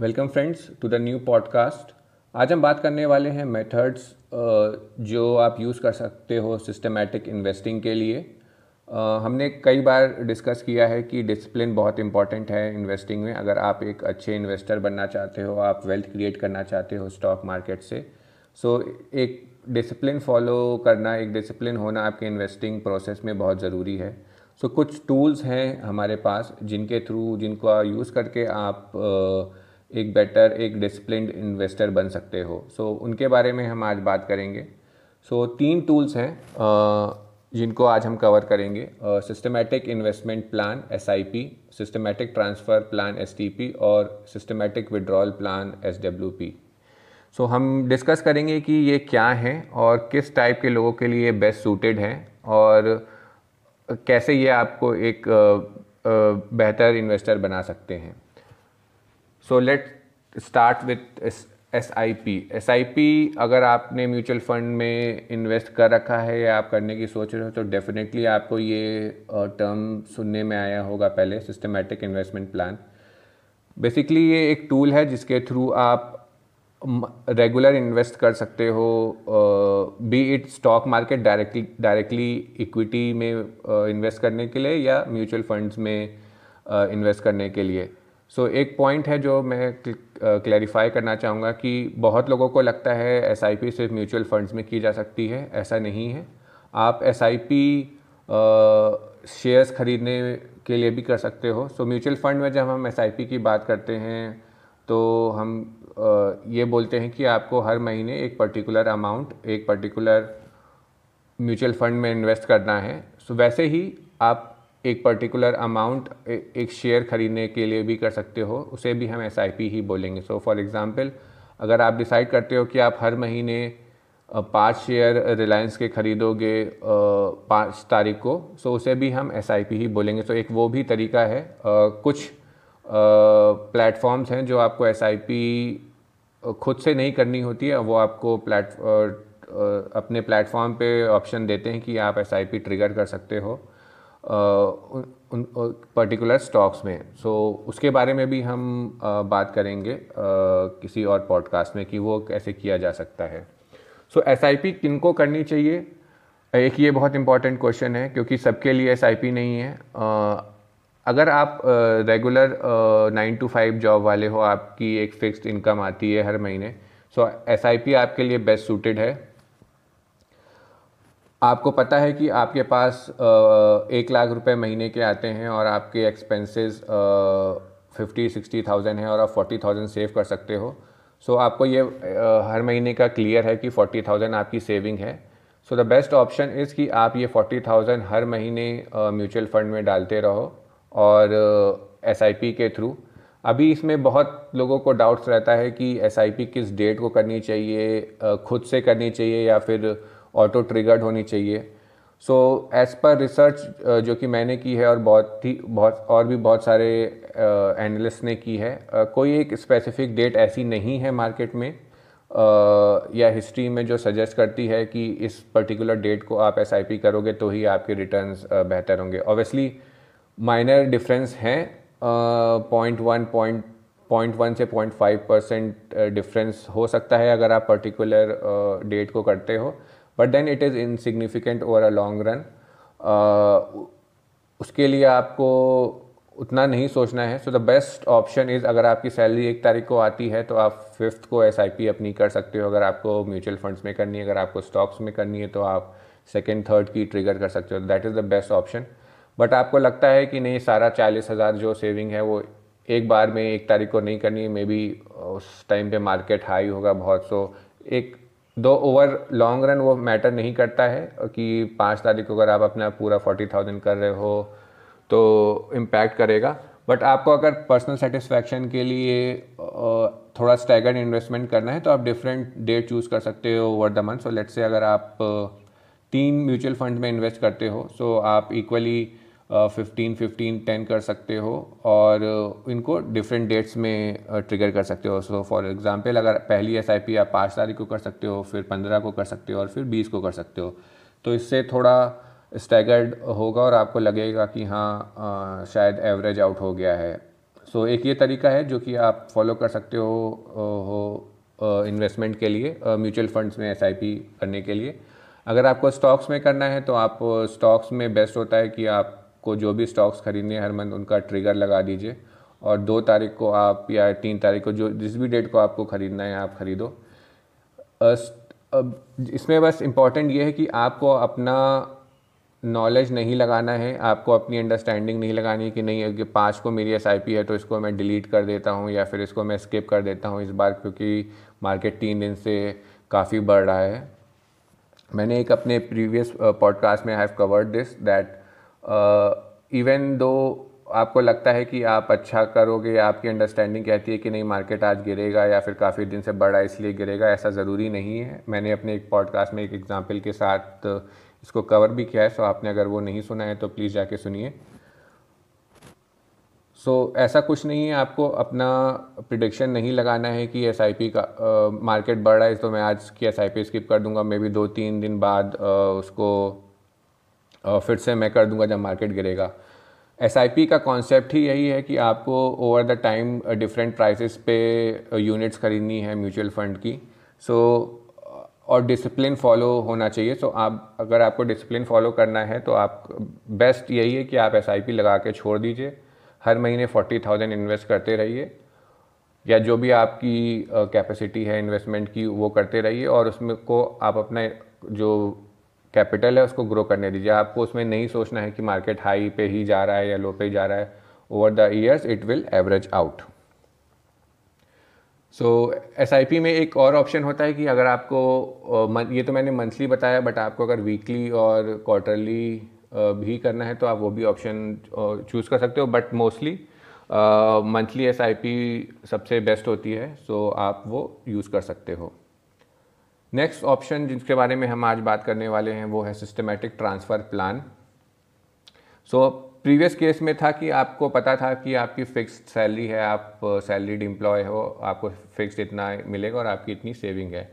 Welcome friends to the new podcast. आज हम बात करने वाले हैं मेथड्स जो आप यूज़ कर सकते हो सिस्टमेटिक इन्वेस्टिंग के लिए। हमने कई बार डिस्कस किया है कि डिसिप्लिन बहुत इंपॉर्टेंट है इन्वेस्टिंग में। अगर आप एक अच्छे इन्वेस्टर बनना चाहते हो आप वेल्थ क्रिएट करना चाहते हो स्टॉक मार्केट से सो so, एक डिसिप्लिन फॉलो करना एक डिसिप्लिन होना आपके इन्वेस्टिंग प्रोसेस में बहुत ज़रूरी है। सो so, कुछ टूल्स हैं हमारे पास जिनके थ्रू जिनको यूज़ करके आप uh, एक बेटर एक डिसिप्लिन इन्वेस्टर बन सकते हो। सो so, उनके बारे में हम आज बात करेंगे। सो so, तीन टूल्स हैं जिनको आज हम कवर करेंगे। Systematic investment plan S I P systematic transfer plan S T P और systematic withdrawal plan S W P so हम डिस्कस करेंगे कि ये क्या हैं और किस टाइप के लोगों के लिए बेस्ट सूटेड हैं और कैसे ये आपको एक बेहतर इन्वेस्टर बना सकते हैं। So let start with S I P S I P अगर आपने म्यूचुअल फंड में इन्वेस्ट कर रखा है या आप करने की सोच रहे हो तो डेफिनेटली आपको ये टर्म सुनने में आया होगा पहले सिस्टमेटिक इन्वेस्टमेंट प्लान बेसिकली ये एक टूल है जिसके थ्रू आप रेगुलर इन्वेस्ट कर सकते हो be it stock market directly directly equity में इन्वेस्ट करने के लिए या म्यूचुअल फंड्स में इन्वेस्ट करने के लिए. सो so, एक पॉइंट है जो मैं क्लैरिफाई करना चाहूँगा कि बहुत लोगों को लगता है एसआईपी सिर्फ़ म्यूचुअल फंड्स में की जा सकती है ऐसा नहीं है। आप एस शेयर्स खरीदने के लिए भी कर सकते हो। सो म्यूचुअल फंड में जब हम एसआईपी की बात करते हैं तो हम आ, ये बोलते हैं कि आपको हर महीने एक पर्टिकुलर अमाउंट एक पर्टिकुलर म्यूचुअल फंड में इन्वेस्ट करना है। सो so, वैसे ही आप एक पर्टिकुलर अमाउंट एक शेयर खरीदने के लिए भी कर सकते हो, उसे भी हम एसआईपी ही बोलेंगे। सो फॉर एग्ज़ाम्पल अगर आप डिसाइड करते हो कि आप हर महीने पाँच शेयर रिलायंस के खरीदोगे पाँच तारीख को सो उसे भी हम एसआईपी ही बोलेंगे। सो एक वो भी तरीका है। कुछ प्लेटफॉर्म्स हैं जो आपको एस खुद से नहीं करनी होती है, वो आपको प्लेट अपने प्लेटफॉर्म पे ऑप्शन देते हैं कि आप एसआईपी ट्रिगर कर सकते हो। उन पर्टिकुलर स्टॉक्स में। सो so, उसके बारे में भी हम बात करेंगे किसी और पॉडकास्ट में कि वो कैसे किया जा सकता है। सो एस आई पी किन को करनी चाहिए? एक ये बहुत इंपॉर्टेंट क्वेश्चन है क्योंकि सबके लिए एस आई पी नहीं है। अगर आप regular nine to five job वाले हो आपकी एक फ़िक्स्ड इनकम आती है हर महीने सो एस आई पी आपके लिए बेस्ट सूटेड है। आपको पता है कि आपके पास एक लाख रुपए महीने के आते हैं और आपके एक्सपेंसेस फिफ्टी सिक्सटी थाउज़ेंड है और आप फोर्टी थाउज़ेंड सेव कर सकते हो। सो so, आपको ये हर महीने का क्लियर है कि फोर्टी थाउज़ेंड आपकी सेविंग है। So the best option is कि आप ये फोर्टी थाउज़ेंड हर महीने म्यूचुअल फंड में डालते रहो और एस uh, के थ्रू अभी इसमें बहुत लोगों को डाउट्स रहता है कि एस आई पी किस डेट को करनी चाहिए खुद से करनी चाहिए या फिर ऑटो ट्रिगर्ड होनी चाहिए। सो एज़ पर रिसर्च जो कि मैंने की है और बहुत ही बहुत और भी बहुत सारे एनालिस्ट uh, ने की है uh, कोई एक स्पेसिफिक डेट ऐसी नहीं है मार्केट में uh, या हिस्ट्री में जो सजेस्ट करती है कि इस पर्टिकुलर डेट को आप एसआईपी करोगे तो ही आपके रिटर्न बेहतर होंगे। ऑब्वियसली माइनर डिफरेंस हैं point one point point one से पॉइंट फाइव परसेंट डिफरेंस हो सकता है अगर आप पर्टिकुलर डेट को करते हो। But then it is insignificant over a long run उसके लिए आपको उतना नहीं सोचना है। So the best option is अगर आपकी सैलरी एक तारीख को आती है तो आप फिफ्थ को SIP अपनी कर सकते हो। अगर आपको म्यूचुअल फंड्स में करनी है, अगर आपको स्टॉक्स में करनी है तो आप सेकेंड थर्ड की ट्रिगर कर सकते हो। That is the best option but आपको लगता है कि नहीं, सारा चालीस हज़ार जो सेविंग है, वो एक बार में एक तारीख को नहीं करनी है। मे बी उस टाइम पे मार्केट हाई होगा बहुत। सो एक दो ओवर लॉन्ग रन वो मैटर नहीं करता है कि पाँच तारीख को अगर आप अपना पूरा फोर्टी थाउज़ेंड कर रहे हो तो इम्पैक्ट करेगा। बट आपको अगर पर्सनल सेटिस्फैक्शन के लिए थोड़ा स्टैगर्ड इन्वेस्टमेंट करना है तो आप डिफरेंट डेट चूज़ कर सकते हो over the month so let's say अगर आप तीन म्यूचुअल फंड में इन्वेस्ट करते हो सो आप इक्वली फिफ्टीन फिफ्टीन टेन कर सकते हो और इनको डिफरेंट डेट्स में ट्रिगर कर सकते हो। सो फॉर एग्जांपल अगर पहली एसआईपी आप पाँच तारीख को कर सकते हो फिर पंद्रह को कर सकते हो और फिर बीस को कर सकते हो। तो इससे थोड़ा स्टैगर्ड होगा और आपको लगेगा कि हाँ शायद एवरेज आउट हो गया है। सो so, एक ये तरीका है जो कि आप फॉलो कर सकते हो हो इन्वेस्टमेंट के लिए म्यूचुअल फंड्स में एसआईपी करने के लिए। अगर आपको स्टॉक्स में करना है तो आप स्टॉक्स में बेस्ट होता है कि आपको जो भी स्टॉक्स खरीदने हर मंथ उनका ट्रिगर लगा दीजिए। और दो तारीख को आप या तीन तारीख को जो, जिस भी डेट को आपको ख़रीदना है, आप ख़रीदो। इसमें बस इंपॉर्टेंट ये है कि आपको अपना नॉलेज नहीं लगाना है, आपको अपनी अंडरस्टैंडिंग नहीं लगानी कि नहीं, अगर पाँच को मेरी एस है तो इसको मैं डिलीट कर देता हूँ या फिर इसको मैं स्किप कर देता हूँ इस बार क्योंकि मार्केट तीन दिन से काफ़ी बढ़ रहा है। मैंने एक अपने प्रीवियस पॉडकास्ट में have covered this that even though आपको लगता है कि आप अच्छा करोगे आपकी अंडरस्टैंडिंग कहती है कि नहीं मार्केट आज गिरेगा या फिर काफ़ी दिन से बढ़ा इसलिए गिरेगा ऐसा ज़रूरी नहीं है। मैंने अपने एक पॉडकास्ट में एक एग्जांपल के साथ इसको कवर भी किया है सो आपने अगर वो नहीं सुना है तो प्लीज़ जाके सुनिए। सो so, ऐसा कुछ नहीं है आपको अपना प्रिडिक्शन नहीं लगाना है कि एसआईपी का मार्केट बढ़ रहा है तो मैं आज की एस स्किप कर दूँगा मे बी दो तीन दिन बाद आ, उसको आ, फिर से मैं कर दूँगा जब मार्केट गिरेगा। एसआईपी का कॉन्सेप्ट ही यही है कि आपको over the time different prices पे यूनिट्स खरीदनी है म्यूचुअल फंड की। सो so, और डिसिप्लिन फॉलो होना चाहिए। सो so, आप अगर आपको डिसिप्लिन फॉलो करना है तो आप बेस्ट यही है कि आप एसआईपी लगा के छोड़ दीजिए। हर महीने फोर्टी थाउज़ेंड इन्वेस्ट करते रहिए। या जो भी आपकी कैपेसिटी uh, है इन्वेस्टमेंट की वो करते रहिए। और उसमें को आप अपना जो कैपिटल है, उसको ग्रो करने दीजिए। आपको उसमें नहीं सोचना है कि मार्केट हाई पे ही जा रहा है या लो पे ही जा रहा है। Over the years it will average out so SIP में एक और ऑप्शन होता है कि अगर आपको ये तो मैंने मंथली बताया बट आपको अगर वीकली और क्वार्टरली भी करना है तो आप वो भी ऑप्शन चूज़ कर सकते हो। बट मोस्टली मंथली एसआईपी सबसे बेस्ट होती है सो so आप वो यूज़ कर सकते हो। नेक्स्ट ऑप्शन जिसके बारे में हम आज बात करने वाले हैं, वो है systematic transfer plan so previous case में था कि आपको पता था कि आपकी फ़िक्स्ड सैलरी है, आप सैलरीड एम्प्लॉय हो, आपको फिक्स्ड इतना मिलेगा और आपकी इतनी सेविंग है.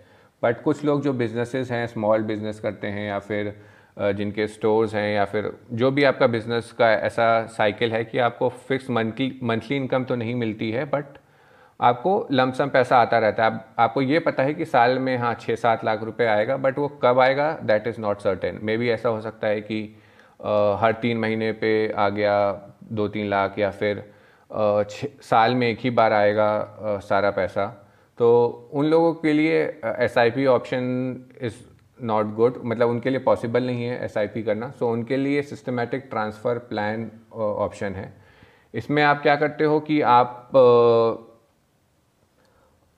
बट कुछ लोग जो बिजनेसेस हैं स्मॉल बिज़नेस करते हैं या फिर जिनके स्टोर्स हैं या फिर जो भी आपका बिज़नेस का ऐसा साइकिल है कि आपको फिक्स मंथली मंथली इनकम तो नहीं मिलती है बट आपको लमसम पैसा आता रहता है। आप, आपको ये पता है कि साल में हाँ छः सात लाख रुपए आएगा बट वो कब आएगा that is not certain maybe ऐसा हो सकता है कि आ, हर तीन महीने पे आ गया दो तीन लाख या फिर आ, साल में एक ही बार आएगा आ, सारा पैसा। तो उन लोगों के लिए S I P option is not good मतलब उनके लिए पॉसिबल नहीं है एस आई पी करना। सो so, उनके लिए सिस्टमेटिक ट्रांसफ़र प्लान ऑप्शन है। इसमें आप क्या करते हो कि आप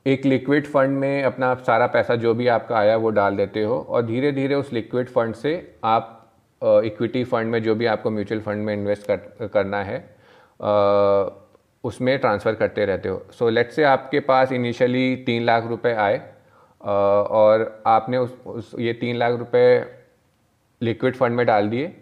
एक लिक्विड फंड में अपना सारा पैसा जो भी आपका आया वो डाल देते हो और धीरे धीरे उस लिक्विड फंड से आप इक्विटी फंड में जो भी आपको म्यूचुअल फंड में इन्वेस्ट कर, करना है आ, उसमें ट्रांसफ़र करते रहते हो। सो लेट से आपके पास इनिशियली तीन लाख रुपए आए आ, और आपने उस, उस ये तीन लाख रुपए लिक्विड फंड में डाल दिए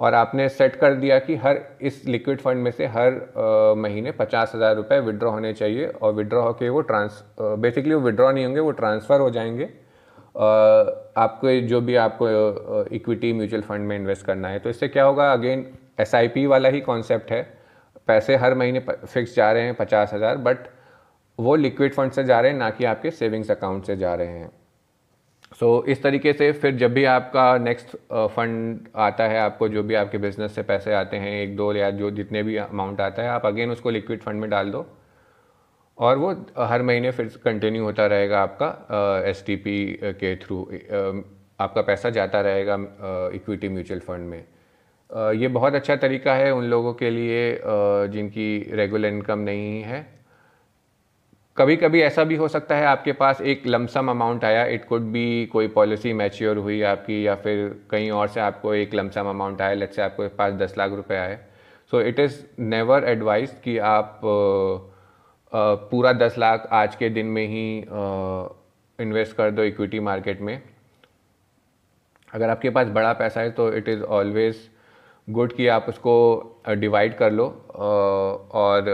और आपने सेट कर दिया कि हर इस लिक्विड फंड में से हर आ, महीने पचास हज़ार रुपये विड्रॉ होने चाहिए और विड्रॉ होके वो ट्रांस बेसिकली वो विड्रॉ नहीं होंगे वो ट्रांसफ़र हो जाएँगे। आपको जो भी आपको इक्विटी म्यूचुअल फंड में इन्वेस्ट करना है। तो इससे क्या होगा? अगेन एस वाला ही कॉन्सेप्ट है। पैसे हर महीने फिक्स जा रहे हैं पचास हज़ार बट वो लिक्विड फंड से जा रहे हैं ना कि आपके सेविंग्स अकाउंट से जा रहे हैं। सो so, इस तरीके से फिर जब भी आपका नेक्स्ट फंड uh, आता है आपको जो भी आपके बिज़नेस से पैसे आते हैं एक दो या जो जितने भी अमाउंट आता है आप अगेन उसको लिक्विड फंड में डाल दो। और वो हर महीने फिर कंटिन्यू होता रहेगा आपका एस uh, uh, के थ्रू आपका पैसा जाता रहेगा इक्विटी म्यूचुअल फंड में। ये बहुत अच्छा तरीका है उन लोगों के लिए जिनकी रेगुलर इनकम नहीं है। कभी कभी ऐसा भी हो सकता है आपके पास एक लमसम अमाउंट आया इट कुड बी कोई पॉलिसी मैच्योर हुई आपकी या फिर कहीं और से आपको एक लमसम अमाउंट आया लेट से आपके पास दस लाख रुपए आए। So it is never advise कि आप uh, uh, पूरा दस लाख आज के दिन में ही इन्वेस्ट uh, कर दो इक्विटी मार्केट में। अगर आपके पास बड़ा पैसा है तो इट इज़ ऑलवेज गुड कि आप उसको डिवाइड कर लो और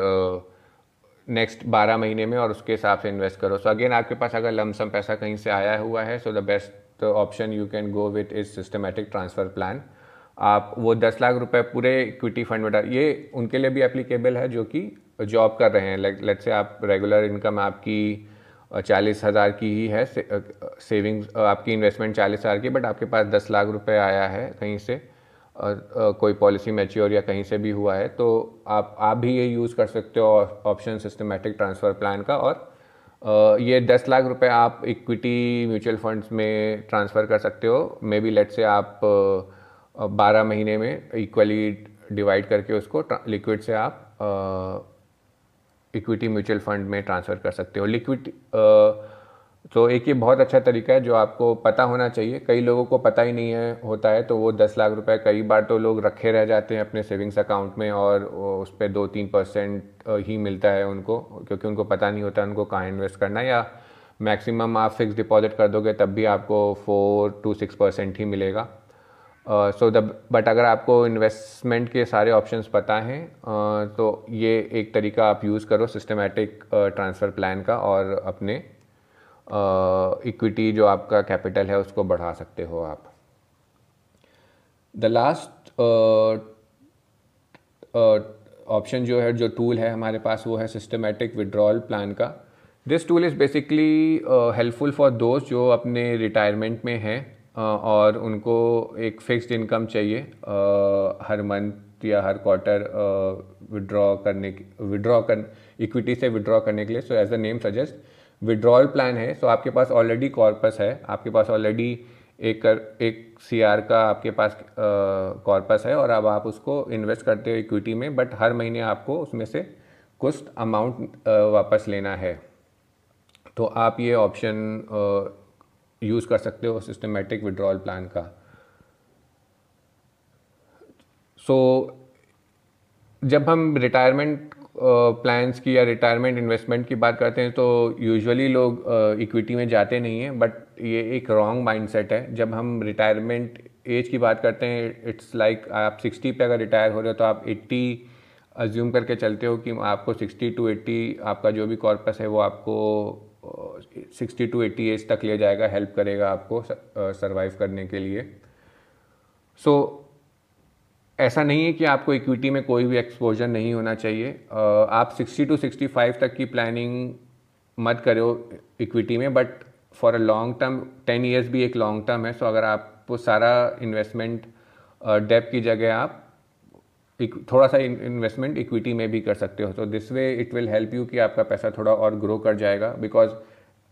नेक्स्ट बारह महीने में और उसके हिसाब से इन्वेस्ट करो। सो अगेन आपके पास अगर लमसम पैसा कहीं से आया हुआ है so the best option you can go with is systematic transfer plan आप वो दस लाख रुपए पूरे इक्विटी फंड में डाल ये उनके लिए भी एप्लीकेबल है जो कि जॉब कर रहे हैं। लाइक लेट से आप रेगुलर इनकम आपकी चालीस हज़ार की ही है से, सेविंग्स आपकी इन्वेस्टमेंट चालीस हज़ार की बट आपके पास दस लाख रुपए आया है कहीं से कोई पॉलिसी मैच्योर या कहीं से भी हुआ है तो आप आप भी ये यूज़ कर सकते हो ऑप्शन सिस्टमेटिक ट्रांसफ़र प्लान का और ये दस लाख रुपए आप इक्विटी म्यूचुअल फंड्स में ट्रांसफ़र कर सकते हो। मे बी लेट से आप बारह महीने में इक्वली डिवाइड करके उसको लिक्विड से आप इक्विटी म्यूचुअल फंड में ट्रांसफ़र कर सकते हो। लिक्विड तो एक ये बहुत अच्छा तरीका है जो आपको पता होना चाहिए। कई लोगों को पता ही नहीं है होता है तो वो दस लाख रुपए कई बार तो लोग रखे रह जाते हैं अपने सेविंग्स अकाउंट में और उस पर दो तीन परसेंट ही मिलता है उनको क्योंकि उनको पता नहीं होता उनको कहाँ इन्वेस्ट करना या मैक्सिमम आप फिक्स डिपॉजिट कर दोगे तब भी आपको फोर टू सिक्स परसेंट ही मिलेगा। सो द बट अगर आपको इन्वेस्टमेंट के सारे ऑप्शंस पता हैं uh, तो ये एक तरीका आप यूज़ करो सिस्टमेटिक ट्रांसफ़र प्लान का और अपने इक्विटी जो आपका कैपिटल है उसको बढ़ा सकते हो आप। द लास्ट ऑप्शन जो है जो टूल है हमारे पास वो है सिस्टमेटिक विड्रॉल प्लान का। This tool is basically helpful for दोस्त जो अपने रिटायरमेंट में हैं uh, और उनको एक फिक्स्ड इनकम चाहिए uh, हर मंथ या हर क्वार्टर विड्रॉ करने विड्रॉ कर इक्विटी से विड्रॉ करने के लिए। So as the name suggest withdrawal plan है सो आपके पास ऑलरेडी कॉर्पस है आपके पास ऑलरेडी एक कर एक सीआर का आपके पास कॉर्पस है और अब आप उसको इन्वेस्ट करते हो इक्विटी में बट हर महीने आपको उसमें से कुछ अमाउंट वापस लेना है। तो आप ये ऑप्शन यूज़ कर सकते हो सिस्टमेटिक विड्रॉल प्लान का। सो so, जब हम रिटायरमेंट प्लान्स की या रिटायरमेंट इन्वेस्टमेंट की बात करते हैं तो यूजुअली लोग इक्विटी में जाते नहीं हैं बट ये एक रॉन्ग माइंडसेट है। जब हम रिटायरमेंट एज की बात करते हैं इट्स लाइक like आप 60 पे अगर रिटायर हो रहे हो तो आप 80 अज्यूम करके चलते हो कि आपको 60 टू 80 आपका जो भी कॉर्पस है वो आपको 60 टू 80 एज तक ले जाएगा हेल्प करेगा आपको सर्वाइव करने के लिए। सो so, ऐसा नहीं है कि आपको इक्विटी में कोई भी एक्सपोजर नहीं होना चाहिए। आप 60 टू 65 तक की प्लानिंग मत करो इक्विटी में but for a long term ten years भी एक लॉन्ग टर्म है सो अगर आपको सारा इन्वेस्टमेंट डेप की जगह आप थोड़ा सा इन्वेस्टमेंट इक्विटी में भी कर सकते हो। तो this way it will help you कि आपका पैसा थोड़ा और ग्रो कर जाएगा बिकॉज़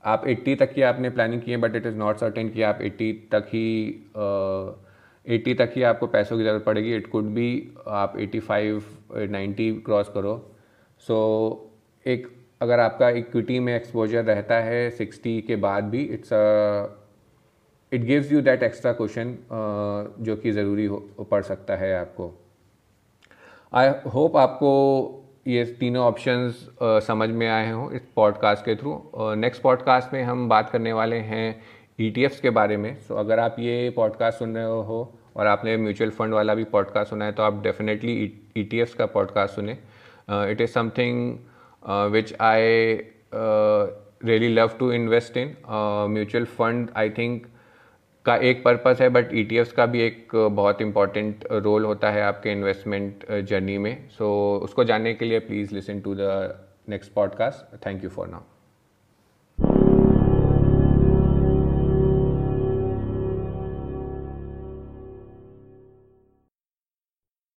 आप 80 तक की आपने प्लानिंग की है but it is not certain कि आप 80 तक ही uh, एट्टी तक ही आपको पैसों की ज़रूरत पड़ेगी। इट कुड बी आप एटी फाइव नाइन्टी क्रॉस करो। सो so, एक अगर आपका इक्विटी में एक्सपोजर रहता है सिक्सटी के बाद भी it's it gives you that extra question जो कि ज़रूरी हो पड़ सकता है आपको। आई होप आपको ये तीनों ऑप्शंस समझ में आए हों इस पॉडकास्ट के थ्रू नेक्स्ट पॉडकास्ट में हम बात करने वाले हैं ई e के बारे में। सो so, अगर आप ये पॉडकास्ट सुन रहे हो और आपने म्यूचुअल फंड वाला भी पॉडकास्ट सुना है तो आप डेफिनेटली ई टी का पॉडकास्ट सुने। It is something which I really love to invest in mutual fund I think का एक पर्पस है बट ई e का भी एक बहुत इंपॉर्टेंट रोल होता है आपके इन्वेस्टमेंट जर्नी में। सो so, उसको जानने के लिए please listen to the next podcast thank you for now